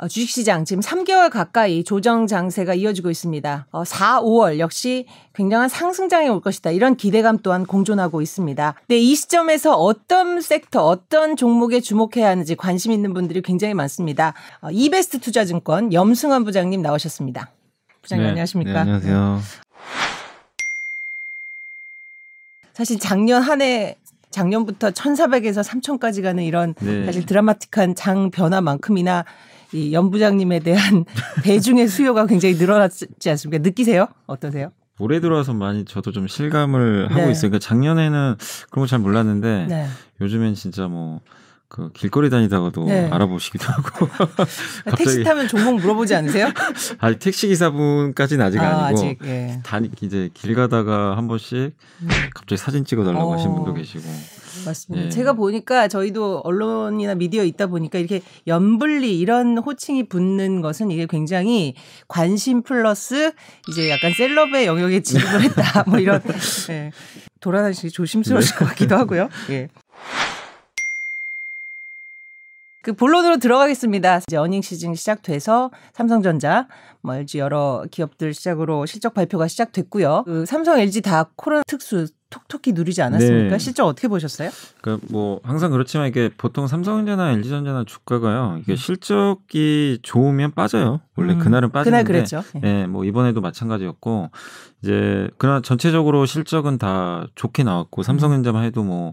어, 주식시장 지금 3개월 가까이 조정 장세가 이어지고 있습니다. 어, 4, 5월 역시 굉장한 상승장이 올 것이다. 이런 기대감 또한 공존하고 있습니다. 네, 이 시점에서 어떤 섹터, 어떤 종목에 주목해야 하는지 관심 있는 분들이 굉장히 많습니다. 어, 이베스트 투자증권 염승환 부장님 나오셨습니다. 부장님 네, 안녕하십니까? 네, 안녕하세요. 사실 작년 한해 작년부터 1,400에서 3,000까지 가는 이런 네. 사실 드라마틱한 장 변화만큼이나 이 연부장님에 대한 대중의 수요가 굉장히 늘어났지 않습니까? 느끼세요? 어떠세요? 올해 들어와서 많이 저도 좀 실감을 하고 네. 있어요. 그러니까 작년에는 그런 거 잘 몰랐는데 네. 요즘엔 진짜 뭐 그 길거리 다니다가도 네. 알아보시기도 하고 택시 타면 종목 물어보지 않으세요? 아니 택시 기사분까지는 아직 아, 아니고 아직. 예. 다니 이제 길 가다가 한 번씩 갑자기 사진 찍어달라고 어. 하시는 분도 계시고 맞습니다. 예. 제가 보니까 저희도 언론이나 미디어 있다 보니까 이렇게 연불리 이런 호칭이 붙는 것은 이게 굉장히 관심 플러스 이제 약간 셀럽의 영역에 진입을 했다. 뭐 이런 예. 돌아다니시기 조심스러우실 것 같기도 하고요. 예. 그 본론으로 들어가겠습니다. 이제 어닝 시즌 시작돼서 삼성전자, 뭐 LG 여러 기업들 시작으로 실적 발표가 시작됐고요. 그 삼성, LG 다 코로나 특수 톡톡히 누리지 않았습니까? 네. 실적 어떻게 보셨어요? 그러니까 뭐 항상 그렇지만 이게 보통 삼성전자나 LG전자나 주가가요. 이게 실적이 좋으면 빠져요. 원래 음. 그날은 빠지는데. 그날 그랬죠. 예. 예, 뭐 이번에도 마찬가지였고 이제 그러나 전체적으로 실적은 다 좋게 나왔고 삼성전자만 해도 뭐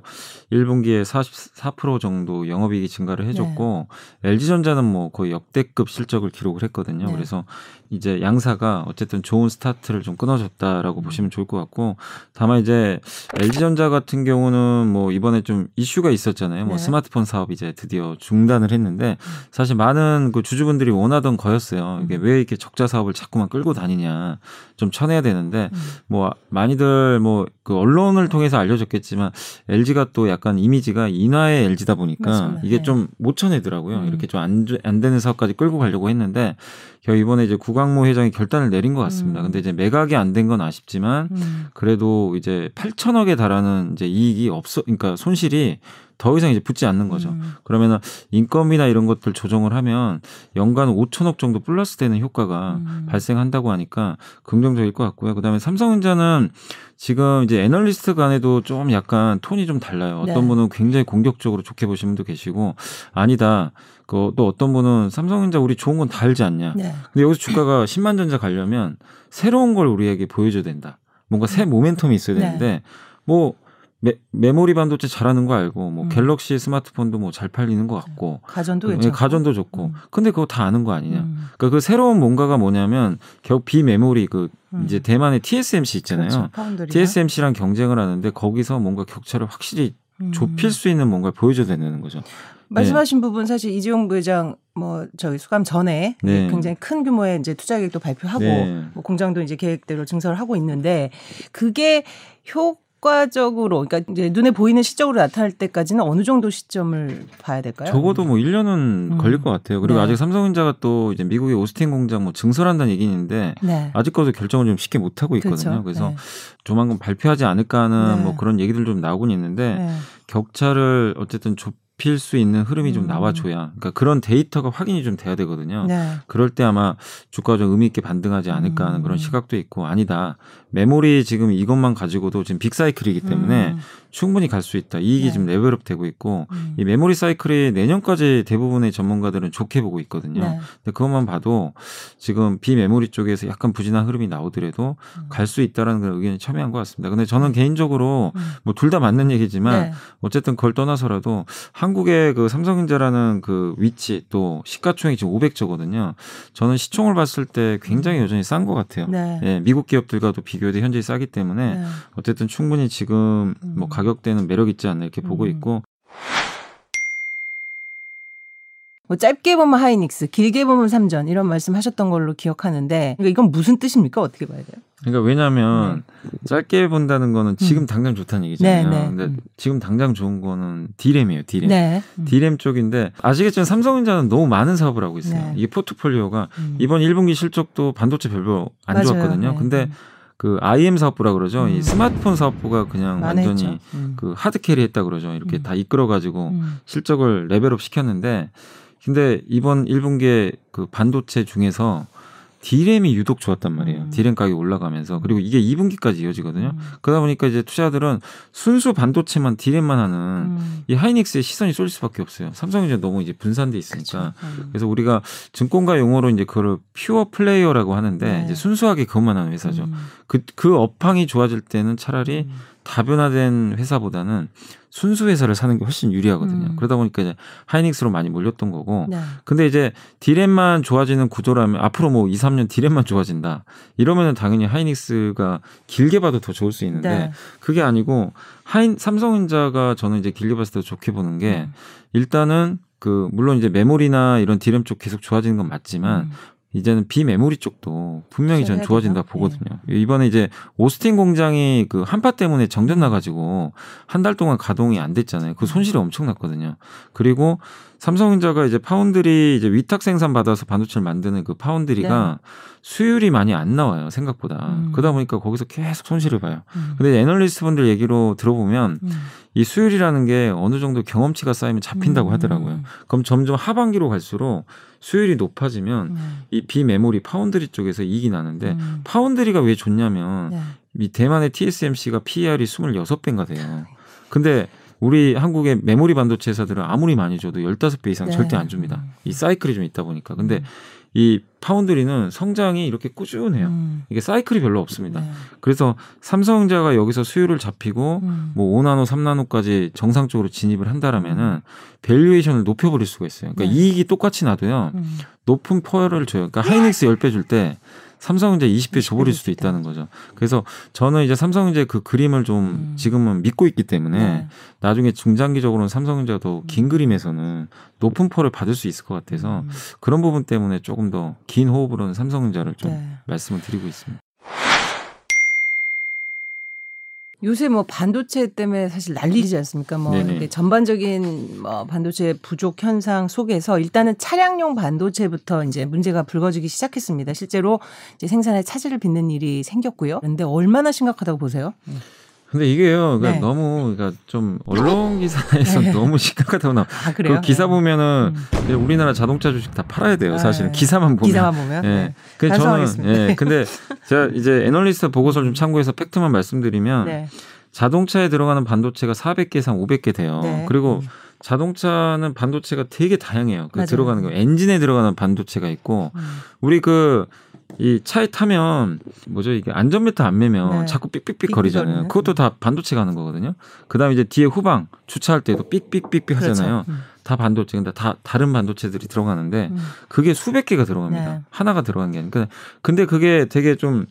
1분기에 44% 정도 영업이익이 증가를 해줬고 LG전자는 뭐 거의 역대급 실적을 기록을 했거든요. 네. 그래서 이제 양사가 어쨌든 좋은 스타트를 좀 음. 끊어줬다라고 보시면 좋을 것 같고 다만 이제 LG전자 같은 경우는 뭐 이번에 좀 이슈가 있었잖아요. 뭐 네. 스마트폰 사업 이제 드디어 중단을 했는데 사실 많은 그 주주분들이 원하던 거였어요. 이게 음. 왜 이렇게 적자 사업을 자꾸만 끌고 다니냐. 좀 쳐내야 되는데 음. 뭐 많이들 뭐 그 언론을 통해서 알려졌겠지만 LG가 또 약간 이미지가 인화의 LG다 보니까 맞습니다. 이게 네. 좀못 쳐내더라고요. 음. 이렇게 좀안 안 되는 사업까지 끌고 가려고 했는데 겨우 이번에 이제 구광모 회장이 결단을 내린 것 같습니다. 음. 근데 이제 매각이 안 된 건 아쉽지만 음. 그래도 이제 8천억에 달하는 이제 이익이 없어 그러니까 손실이 더 이상 이제 붙지 않는 거죠. 음. 그러면은 인건비나 이런 것들 조정을 하면 연간 5천억 정도 플러스 되는 효과가 음. 발생한다고 하니까 긍정적일 것 같고요. 그다음에 삼성전자는 지금 이제 애널리스트 간에도 좀 약간 톤이 좀 달라요. 어떤 네. 분은 굉장히 공격적으로 좋게 보시는 분도 계시고 아니다. 그 또 어떤 분은 삼성전자 우리 좋은 건 다 알지 않냐. 네. 근데 여기서 주가가 10만 전자 가려면 새로운 걸 우리에게 보여줘야 된다. 뭔가 새 모멘텀이 있어야 네. 되는데 뭐 메, 메모리 반도체 잘하는 거 알고 뭐 음. 갤럭시 스마트폰도 뭐 잘 팔리는 것 같고 가전도 예, 괜찮고. 가전도 좋고 음. 근데 그거 다 아는 거 아니냐. 음. 그러니까 그 새로운 뭔가가 뭐냐면 결국 비메모리 그 음. 이제 대만의 TSMC 있잖아요. 그렇죠. 파운드리나. TSMC랑 경쟁을 하는데 거기서 뭔가 격차를 확실히 음. 좁힐 수 있는 뭔가를 보여줘야 되는 거죠. 말씀하신 부분 사실 이재용 부회장 뭐 저기 수감 전에 네. 굉장히 큰 규모의 이제 투자 계획도 발표하고 네. 뭐 공장도 이제 계획대로 증설을 하고 있는데 그게 효과적으로 그러니까 이제 눈에 보이는 시적으로 나타날 때까지는 어느 정도 시점을 봐야 될까요? 적어도 뭐 1년은 음. 걸릴 것 같아요. 그리고 네. 아직 삼성전자가 또 이제 미국의 오스틴 공장 뭐 증설한다는 얘기는 있는데 네. 아직까지 결정을 좀 쉽게 못 하고 있거든요. 그렇죠. 그래서 네. 조만간 발표하지 않을까 하는 네. 뭐 그런 얘기들 좀 나오곤 있는데 네. 격차를 어쨌든 좁 힐 수 있는 흐름이 좀 음. 나와줘야 그러니까 그런 데이터가 확인이 좀 돼야 되거든요. 네. 그럴 때 아마 주가가 좀 의미 있게 반등하지 않을까 하는 음. 그런 시각도 있고 아니다. 메모리 지금 이것만 가지고도 지금 big 사이클이기 때문에 음. 충분히 갈 수 있다. 이익이 네. 지금 level up 되고 있고 음. 이 메모리 사이클이 내년까지 대부분의 전문가들은 좋게 보고 있거든요. 네. 근데 그것만 봐도 지금 비메모리 쪽에서 약간 부진한 흐름이 나오더라도 음. 갈 수 있다라는 그런 의견이 첨예한 것 같습니다. 근데 저는 개인적으로 음. 뭐 둘 다 맞는 얘기지만 네. 어쨌든 그걸 떠나서라도 한국의 그 삼성전자라는 그 위치 또 시가총액이 지금 500조거든요. 저는 시총을 봤을 때 굉장히 여전히 싼 것 같아요. 음. 네. 예, 미국 기업들과도 비교 돼 현재 싸기 때문에 네. 어쨌든 충분히 지금 음. 뭐 가격대는 매력 있지 않나 이렇게 보고 음. 있고 뭐 짧게 보면 하이닉스, 길게 보면 삼전 이런 말씀하셨던 걸로 기억하는데 그러니까 이건 무슨 뜻입니까? 어떻게 봐야 돼요? 그러니까 왜냐하면 짧게 본다는 거는 지금 당장 좋다는 얘기잖아요. 네, 네. 근데 음. 지금 당장 좋은 거는 디램이에요. 디램. 네. 음. 디램 쪽인데 아시겠지만 삼성전자는 너무 많은 사업을 하고 있어요. 네. 이게 포트폴리오가 음. 이번 1분기 실적도 반도체 별로 안 맞아요. 좋았거든요. 네. 근데 음. 그 IM 사업부라 그러죠. 음. 이 스마트폰 사업부가 그냥 완전히. 음. 그 hard carry 했다 그러죠. 이렇게 음. 다 이끌어 가지고 음. 실적을 level up 시켰는데 근데 이번 1분기에 그 반도체 중에서 디램이 유독 좋았단 말이에요. 음. 디램 가격이 올라가면서 그리고 이게 2분기까지 이어지거든요. 음. 그러다 보니까 이제 투자자들은 순수 반도체만 디램만 하는 음. 이 하이닉스에 시선이 쏠릴 수밖에 없어요. 삼성이 너무 이제 분산돼 있으니까. 음. 그래서 우리가 증권가 용어로 이제 그걸 pure player라고 하는데 네. 이제 순수하게 그것만 하는 회사죠. 음. 그, 그 업황이 좋아질 때는 차라리 음. 다변화된 회사보다는 순수 회사를 사는 게 훨씬 유리하거든요. 음. 그러다 보니까 이제 하이닉스로 많이 몰렸던 거고. 네. 근데 이제 디램만 좋아지는 구조라면 앞으로 뭐 2, 3년 디램만 좋아진다. 이러면은 당연히 하이닉스가 길게 봐도 더 좋을 수 있는데 네. 그게 아니고 하인 삼성전자가 저는 이제 길게 봤을 때 좋게 보는 게 음. 일단은 그 물론 이제 메모리나 이런 디램 쪽 계속 좋아지는 건 맞지만 음. 이제는 비메모리 쪽도 분명히 전 좋아진다? 보거든요. 이번에 이제 오스틴 공장이 그 한파 때문에 정전 나가지고 한 달 동안 가동이 안 됐잖아요. 그 손실이 엄청났거든요. 그리고 삼성전자가 이제 파운드리 이제 위탁 생산 받아서 반도체를 만드는 그 파운드리가 수율이 많이 안 나와요 생각보다. 네. 음. 그러다 보니까 거기서 계속 손실을 봐요. 음. 근데 애널리스트 분들 얘기로 들어보면 음. 이 수율이라는 게 어느 정도 경험치가 쌓이면 잡힌다고 음. 하더라고요. 그럼 점점 하반기로 갈수록 수율이 높아지면 음. 이 비메모리 파운드리 쪽에서 이익이 나는데 음. foundry가 왜 좋냐면 네. 이 대만의 TSMC가 PER이 26배인가 돼요. 근데 우리 한국의 메모리 반도체 회사들은 아무리 많이 줘도 15배 이상 네. 절대 안 줍니다. 음. 이 사이클이 좀 있다 보니까. 근데 음. 이 foundry는 성장이 이렇게 꾸준해요. 음. 이게 사이클이 별로 없습니다. 네. 그래서 삼성전자가 여기서 수율을 잡히고 음. 뭐 5나노, 3나노까지 정상적으로 진입을 한다라면은 valuation을 높여버릴 수가 있어요. 그러니까 네. 이익이 똑같이 놔도요. 음. 높은 PER를 줘요. 그러니까 하이닉스 10배 줄 때 삼성전자 20배 20배 줘버릴 줄 수도 있다. 있다는 거죠. 그래서 저는 이제 삼성전자 그 그림을 좀 음. 지금은 믿고 있기 때문에 네. 나중에 중장기적으로는 삼성전자가 더 긴 음. 그림에서는 높은 PER를 받을 수 있을 것 같아서 음. 그런 부분 때문에 조금 더 긴 호흡으로는 삼성전자를 좀 네. 말씀을 드리고 있습니다. 요새 뭐 반도체 때문에 사실 난리지 않습니까? 뭐 전반적인 뭐 반도체 부족 현상 속에서 일단은 차량용 반도체부터 이제 문제가 불거지기 시작했습니다. 실제로 이제 생산에 차질을 빚는 일이 생겼고요. 그런데 얼마나 심각하다고 보세요? 근데 이게요, 그러니까 네. 너무 그러니까 좀 언론 기사에서 네. 너무 심각하다고 나. 아 그래요? 그 기사 보면은 음. 우리나라 자동차 주식 다 팔아야 돼요. 아, 사실은 네. 기사만 보면. 기사만 보면. 예. 네. 근데 저는. 예. 근데 제가 이제 애널리스트 보고서를 좀 참고해서 팩트만 말씀드리면 네. 자동차에 들어가는 반도체가 400개 이상 500개 돼요. 네. 그리고 자동차는 반도체가 되게 다양해요. 그. 들어가는 거 엔진에 들어가는 반도체가 있고 음. 우리 그 이 차에 타면 뭐죠 이게 안전벨트 안 매면 네. 자꾸 삑삑삑 삑삑 거리잖아요. 거리는. 그것도 다 반도체 가는 거거든요. 그다음에 이제 뒤에 후방 주차할 때도 삑삑삑삑 하잖아요. 그렇죠. 음. 다 반도체 근데 다 다른 반도체들이 들어가는데 음. 그게 수백 개가 들어갑니다. 네. 하나가 들어간 게 아니라. 근데 그게 되게 좀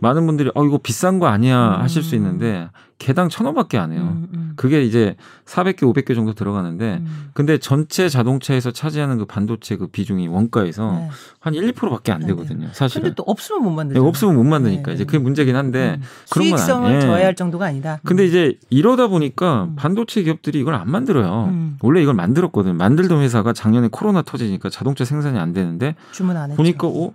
많은 분들이 어 이거 비싼 거 아니야 음. 하실 수 있는데 개당 천 원밖에 안 해요. 음, 음. 그게 이제 400개, 500개 정도 들어가는데 음. 근데 전체 자동차에서 차지하는 그 반도체 그 비중이 원가에서 네. 한 1, 2%밖에 안안 되거든요. 근데 사실은. 또 없으면 못 네, 만들죠. 없으면 못 만드니까 네. 이제 그게 문제긴 한데 음. 그런 건 수익성을 예. 저해할 정도가 아니다. 근데 이제 이러다 보니까 음. 반도체 기업들이 이걸 안 만들어요. 음. 원래 이걸 만들었거든. 만들던 회사가 작년에 코로나 터지니까 자동차 생산이 안 되는데 주문 안 했죠. 보니까 어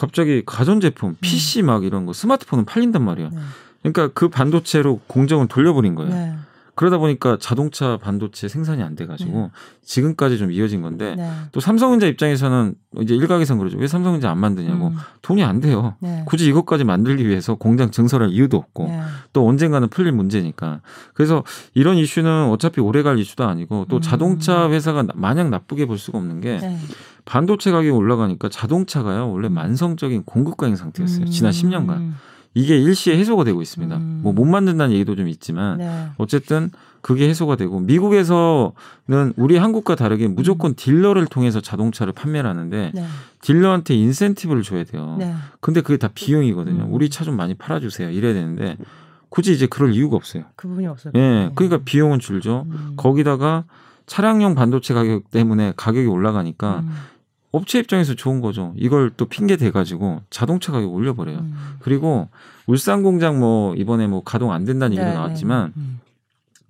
갑자기 가전제품, PC 막 이런 거 스마트폰은 팔린단 말이야. 네. 그러니까 그 반도체로 공정을 돌려버린 거예요. 네. 그러다 보니까 자동차 반도체 생산이 안 돼가지고 네. 지금까지 좀 이어진 건데 네. 또 삼성전자 입장에서는 이제 일각에선 그러죠. 왜 삼성전자 안 만드냐고 음. 돈이 안 돼요. 네. 굳이 이것까지 만들기 위해서 공장 증설할 이유도 없고 네. 또 언젠가는 풀릴 문제니까. 그래서 이런 이슈는 어차피 오래 갈 이슈도 아니고 또 음. 자동차 회사가 나- 마냥 나쁘게 볼 수가 없는 게 네. 반도체 가격이 올라가니까 자동차가요 원래 만성적인 공급 과잉 상태였어요. 지난 10년간 음. 이게 일시에 해소가 되고 있습니다. 음. 뭐못 만든다는 얘기도 좀 있지만 네. 어쨌든 그게 해소가 되고 미국에서는 우리 한국과 다르게 무조건 딜러를 통해서 자동차를 판매를 하는데 네. 딜러한테 인센티브를 줘야 돼요. 네. 근데 그게 다 비용이거든요. 음. 우리 차 좀 많이 팔아주세요. 이래야 되는데 굳이 이제 그럴 이유가 없어요. 그 부분이 없어요. 예, 그러니까 비용은 줄죠. 음. 거기다가 차량용 반도체 가격 때문에 가격이 올라가니까 음. 업체 입장에서 좋은 거죠. 이걸 또 핑계 대가지고 자동차 가격 올려버려요. 음. 그리고 울산 공장 뭐 이번에 뭐 가동 안 된다는 얘기가 네, 나왔지만 네. 음.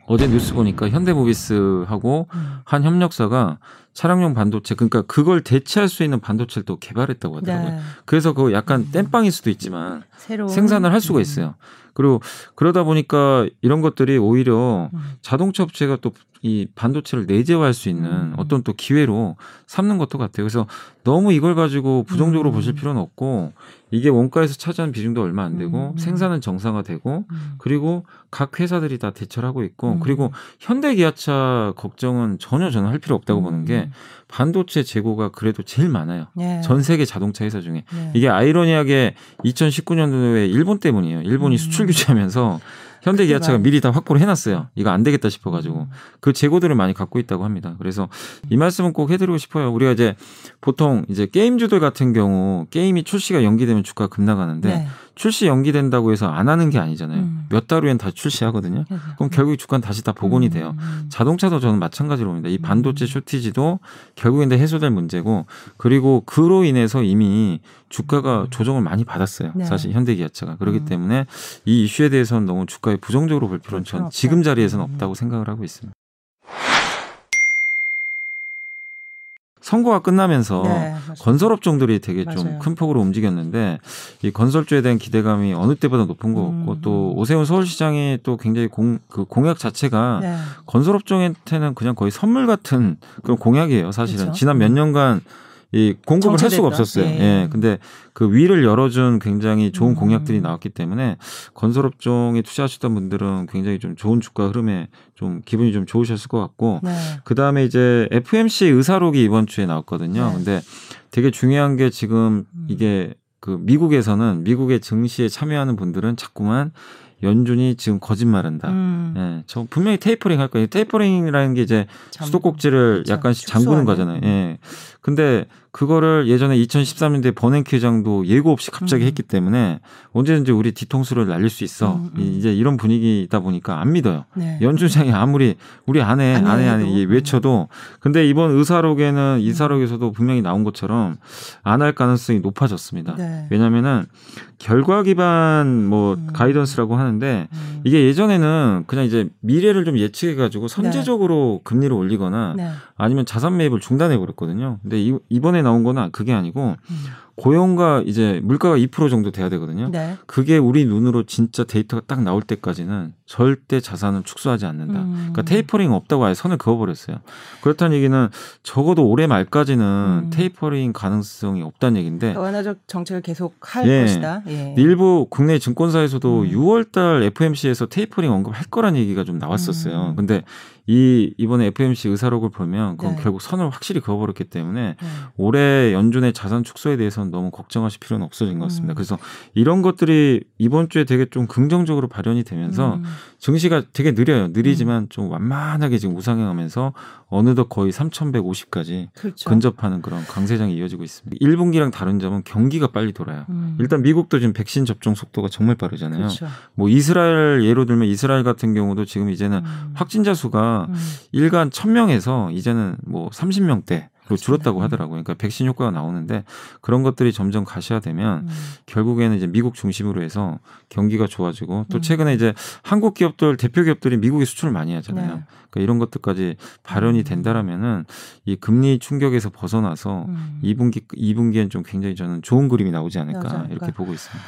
어제 뉴스 보니까 현대모비스하고 음. 한 협력사가 차량용 반도체 그러니까 그걸 대체할 수 있는 반도체를 또 개발했다고 하더라고요. 네. 그래서 그거 약간 음. 땜빵일 수도 있지만 새로운 생산을 할 수가 음. 있어요. 그리고 그러다 보니까 이런 것들이 오히려 음. 자동차 업체가 또 이 반도체를 내재화할 수 있는 음. 어떤 또 기회로 삼는 것도 같아요. 그래서 너무 이걸 가지고 부정적으로 음. 보실 필요는 없고 이게 원가에서 차지하는 비중도 얼마 안 되고 음. 생산은 정상화되고 음. 그리고 각 회사들이 다 대처를 하고 있고 음. 그리고 현대 기아차 걱정은 전혀 저는 할 필요 없다고 보는 게 음. 반도체 재고가 그래도 제일 많아요. 네. 전 세계 자동차 회사 중에 네. 이게 아이러니하게 2019년도에 일본 때문이에요. 일본이 음. 수출 규제하면서 현대 기아차가 그만. 미리 다 확보를 해놨어요. 이거 안 되겠다 싶어가지고 음. 그 재고들을 많이 갖고 있다고 합니다. 그래서 이 말씀은 꼭 해드리고 싶어요. 우리가 이제 보통 이제 게임주들 같은 경우 게임이 출시가 연기되면 주가가 급나가는데 네. 출시 연기된다고 해서 안 하는 게 아니잖아요. 음. 몇달 후엔 다 출시하거든요. 그럼 결국 주가는 다시 다 복원이 음, 돼요. 음. 자동차도 저는 마찬가지로 봅니다. 이 반도체 음. 쇼티지도 결국엔 해소될 문제고 그리고 그로 인해서 이미 주가가 조정을 많이 받았어요. 네. 사실 현대기아차가 그렇기 음. 때문에 이 이슈에 대해서는 너무 주가에 부정적으로 볼 필요는 필요는 전 없다. 지금 자리에서는 음. 없다고 생각을 하고 있습니다. 선거가 끝나면서 네. 건설업종들이 되게. 좀 큰 폭으로 움직였는데 이 건설주에 대한 기대감이 어느 때보다 높은 것 같고 음. 또 오세훈 서울시장이 또 굉장히 공, 그 공약 자체가 네. 건설업종한테는 그냥 거의 선물 같은 그런 공약이에요. 사실은 그렇죠. 지난 몇 음. 년간 이 공급을 할 수가 없었어요. 예. 예. 근데 그 위를 열어준 굉장히 좋은 음. 공약들이 나왔기 때문에 건설업종에 투자하셨던 분들은 굉장히 좀 좋은 주가 흐름에 좀 기분이 좀 좋으셨을 것 같고 네. 그 다음에 이제 FMC 의사록이 이번 주에 나왔거든요. 네. 근데 되게 중요한 게 지금 음. 이게 그 미국에서는 미국의 증시에 참여하는 분들은 자꾸만 연준이 지금 거짓말한다. 음. 예, 저 분명히 테이퍼링 할 거예요. 테이퍼링이라는 게 이제 참- 수도꼭지를. 약간씩 잠그는. 거잖아요. 예. 근데 그거를 예전에 2013년도에 버냉키 회장도 예고 없이 갑자기 음. 했기 때문에 언제든지 우리 뒤통수를 날릴 수 있어. 음, 음. 이- 이제 이런 분위기다 보니까 안 믿어요. 네. 연준장이 아무리 우리 안해 안 안해 해도. 안해 이 외쳐도 근데 이번 의사록에는 음. 이사록에서도 분명히 나온 것처럼 안 할 가능성이 높아졌습니다. 네. 왜냐면은 결과 기반 뭐 음. 가이던스라고 하는데 음. 이게 예전에는 그냥 이제 미래를 좀 예측해 가지고 선제적으로 금리를 올리거나 네. 아니면 자산 매입을 중단해 버렸거든요. 근데 이, 이번에 나온 거는 그게 아니고 음. 고용과 이제 물가가 2% 정도 돼야 되거든요. 네. 그게 우리 눈으로 진짜 데이터가 딱 나올 때까지는 절대 자산을 축소하지 않는다. 음. 그러니까 테이퍼링 없다고 아예 선을 그어버렸어요. 그렇다는 얘기는 적어도 올해 말까지는 음. 테이퍼링 가능성이 없다는 얘기인데 완화적 정책을 계속 할 예. 것이다. 예. 일부 국내 증권사에서도 음. 6월달 FOMC에서 tapering 언급할 거란 얘기가 좀 나왔었어요. 음. 근데 이 이번에 FMC 의사록을 보면 그건 네. 결국 선을 확실히 그어버렸기 때문에 네. 올해 연준의 자산 축소에 대해서는 너무 걱정하실 필요는 없어진 것 같습니다. 음. 그래서 이런 것들이 이번 주에 되게 좀 긍정적으로 발현이 되면서 음. 증시가 되게 느려요. 느리지만 좀 완만하게 지금 우상향하면서 어느덧 거의 3,150까지 그렇죠. 근접하는 그런 강세장이 이어지고 있습니다. 1분기랑 다른 점은 경기가 빨리 돌아요. 음. 일단 미국도 지금 백신 접종 속도가 정말 빠르잖아요. 그렇죠. 뭐 이스라엘 예로 들면 이스라엘 같은 경우도 지금 이제는 음. 확진자 수가 음. 일간 1000명에서 이제는 뭐 30명대 로 줄었다고 음. 하더라고요. 그러니까 백신 효과가 나오는데 그런 것들이 점점 가시화되면 음. 결국에는 이제 미국 중심으로 해서 경기가 좋아지고 또 음. 최근에 이제 한국 기업들 대표 기업들이 미국에 수출을 많이 하잖아요. 네. 그러니까 이런 것들까지 발현이 음. 된다라면은 이 금리 충격에서 벗어나서 음. 2분기 2분기엔 좀 굉장히 저는 좋은 그림이 나오지 않을까 나오지 않을까. 이렇게 보고 있습니다.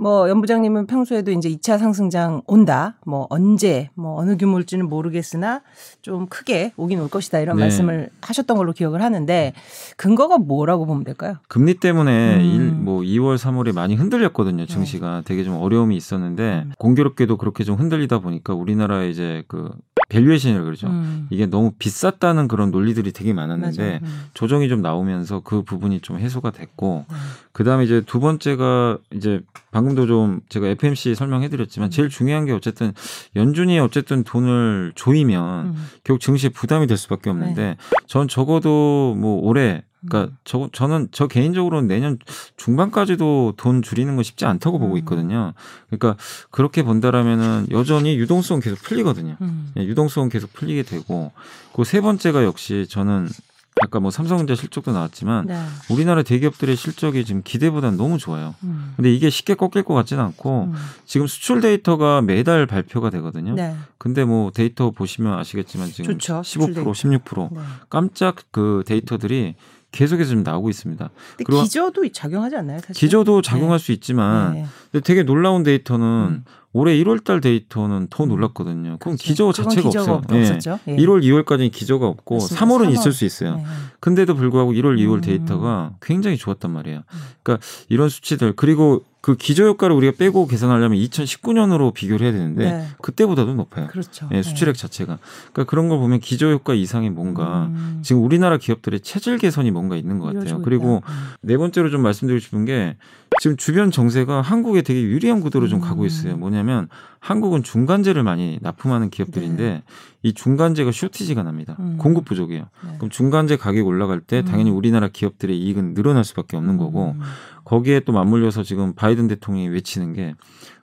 뭐 연부장님은 평소에도 이제 2차 상승장 온다. 뭐 언제 뭐 어느 규모일지는 모르겠으나 좀 크게 오긴 올 것이다 이런 네. 말씀을 하셨던 걸로 기억을 하는데 근거가 뭐라고 보면 될까요? 금리 때문에 음. 일, 뭐 2월, 3월에 많이 흔들렸거든요. 증시가 되게 좀 어려움이 있었는데 음. 공교롭게도 그렇게 좀 흔들리다 보니까 우리나라의 이제 그 valuation이라고 그러죠. 음. 이게 너무 비쌌다는 그런 논리들이 되게 많았는데. 음. 조정이 좀 나오면서 그 부분이 좀 해소가 됐고 네. 그다음에 이제 두 번째가 이제 방금도 좀 제가 FMC 설명해 드렸지만 제일 중요한 게 어쨌든 연준이 어쨌든 돈을 조이면 음. 결국 증시에 부담이 될 수밖에 없는데 전 적어도 뭐 올해 그러니까 음. 저 저는 저 개인적으로는 내년 중반까지도 돈 줄이는 건 쉽지 않다고 보고 음. 있거든요. 그러니까 그렇게 본다라면은 여전히 유동성은 계속 풀리거든요. 음. 예, 유동성은 계속 풀리게 되고 그 세 번째가 역시 저는 아까 뭐 삼성전자 실적도 나왔지만 네. 우리나라 대기업들의 실적이 지금 기대보다는 너무 좋아요. 음. 근데 이게 쉽게 꺾일 것 같지는 않고 음. 지금 수출 데이터가 매달 발표가 되거든요. 네. 근데 뭐 데이터 보시면 아시겠지만 지금 좋죠. 수출 15% 16% 네. 깜짝 그 데이터들이 계속해서 좀 나오고 있습니다. 근데 기저도 작용하지 않나요? 사실? 기저도 작용할 네. 수 있지만 네. 근데 되게 놀라운 데이터는 음. 올해 1월달 데이터는 더 음. 놀랐거든요. 그럼 그렇죠. 기저 자체가 없어요. 예. 없었죠. 예. 1월, 2월까지는 기저가 없고 그렇습니다. 3월은 3월. 있을 수 있어요. 네. 근데도 불구하고 1월, 2월 음. 데이터가 굉장히 좋았단 말이에요. 음. 그러니까 이런 수치들 그리고 그 기저 효과를 우리가 빼고 계산하려면 2019년으로 비교를 해야 되는데 네. 그때보다도 높아요. 그렇죠. 예, 수출액 네. 자체가. 그러니까 그런 걸 보면 기저 효과 이상이 뭔가 음. 지금 우리나라 기업들의 체질 개선이 뭔가 있는 것 같아요. 그리고 음. 네 번째로 좀 말씀드리고 싶은 게 지금 주변 정세가 한국에 되게 유리한 구도로 좀 가고 있어요. 음. 뭐냐면 한국은 중간재를 많이 납품하는 기업들인데 네. 이 중간재가 쇼티지가 납니다. 음. 공급 부족이에요. 네. 그럼 중간재 가격이 올라갈 때 당연히 음. 우리나라 기업들의 이익은 늘어날 수밖에 없는 거고 음. 거기에 또 맞물려서 지금 바이든 대통령이 외치는 게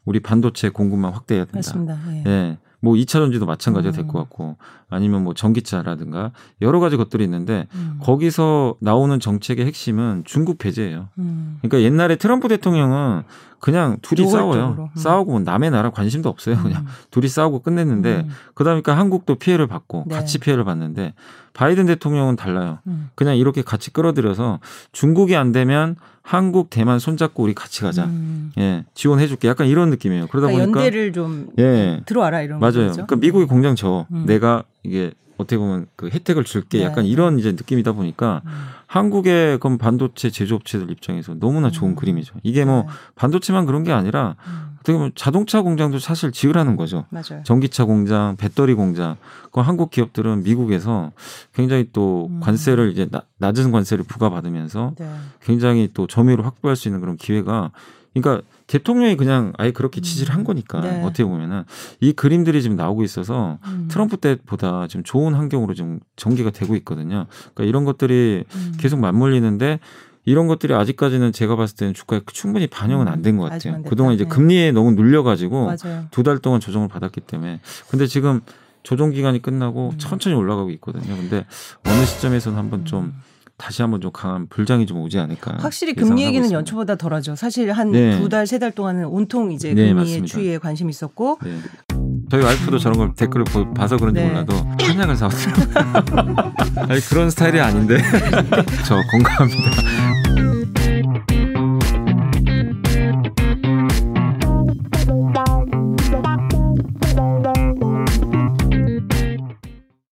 우리 반도체 공급만 확대해야 된다. 맞습니다. 예. 네. 뭐 2차 전지도 마찬가지가 될것 같고 아니면 뭐 전기차라든가 여러 가지 것들이 있는데 음. 거기서 나오는 정책의 핵심은 중국 배제예요. 음. 그러니까 옛날에 트럼프 대통령은 그냥 둘이 싸워요. 음. 싸우고 뭐 남의 나라 관심도 없어요. 그냥 음. 둘이 싸우고 끝냈는데 음. 그다음에 한국도 피해를 받고 네. 같이 피해를 받는데 바이든 대통령은 달라요. 음. 그냥 이렇게 같이 끌어들여서 중국이 안 되면 한국, 대만 손잡고 우리 같이 가자. 음. 예, 지원해 줄게. 약간 이런 느낌이에요. 그러다 그러니까 보니까 연대를 좀 예, 들어와라 이런 맞아요. 거죠? 그러니까 미국이 공장 져. 음. 내가 이게 어떻게 보면 그 혜택을 줄게 네. 약간 이런 이제 느낌이다 보니까 음. 한국의 그럼 반도체 제조업체들 입장에서 너무나 좋은 음. 그림이죠. 이게 뭐 네. 반도체만 그런 게 아니라 음. 어떻게 보면 자동차 공장도 사실 지으라는 거죠. 맞아요. 전기차 공장, 배터리 공장. 그 한국 기업들은 미국에서 굉장히 또 음. 관세를 이제 나, 낮은 관세를 부과받으면서 네. 굉장히 또 점유율을 확보할 수 있는 그런 기회가 그러니까 대통령이 그냥 아예 그렇게 지지를 한 음. 거니까 네. 어떻게 보면은 이 그림들이 지금 나오고 있어서 음. 트럼프 때보다 지금 좋은 환경으로 좀 전개가 되고 있거든요. 그러니까 이런 것들이 음. 계속 맞물리는데 이런 것들이 아직까지는 제가 봤을 때는 주가에 충분히 반영은 안 된것 음. 같아요. 그동안 이제 네. 금리에 너무 눌려가지고 두 달 동안 조정을 받았기 때문에 근데 지금 조정 기간이 끝나고 음. 천천히 올라가고 있거든요. 근데 어느 시점에서는 한번 좀 음. 다시 한번 좀 강한 불장이 좀 오지 않을까. 확실히 금리 얘기는 있습니다. 연초보다 덜하죠. 사실 한 두 달, 세달 동안은 온통 이제 네, 금리의 추이에 관심이 있었고. 네. 저희 와이프도 저런 걸 댓글을 봐서 그런지 네. 몰라도 한약을 사왔어요. 아니, 그런 스타일이 아닌데. 저 공감합니다.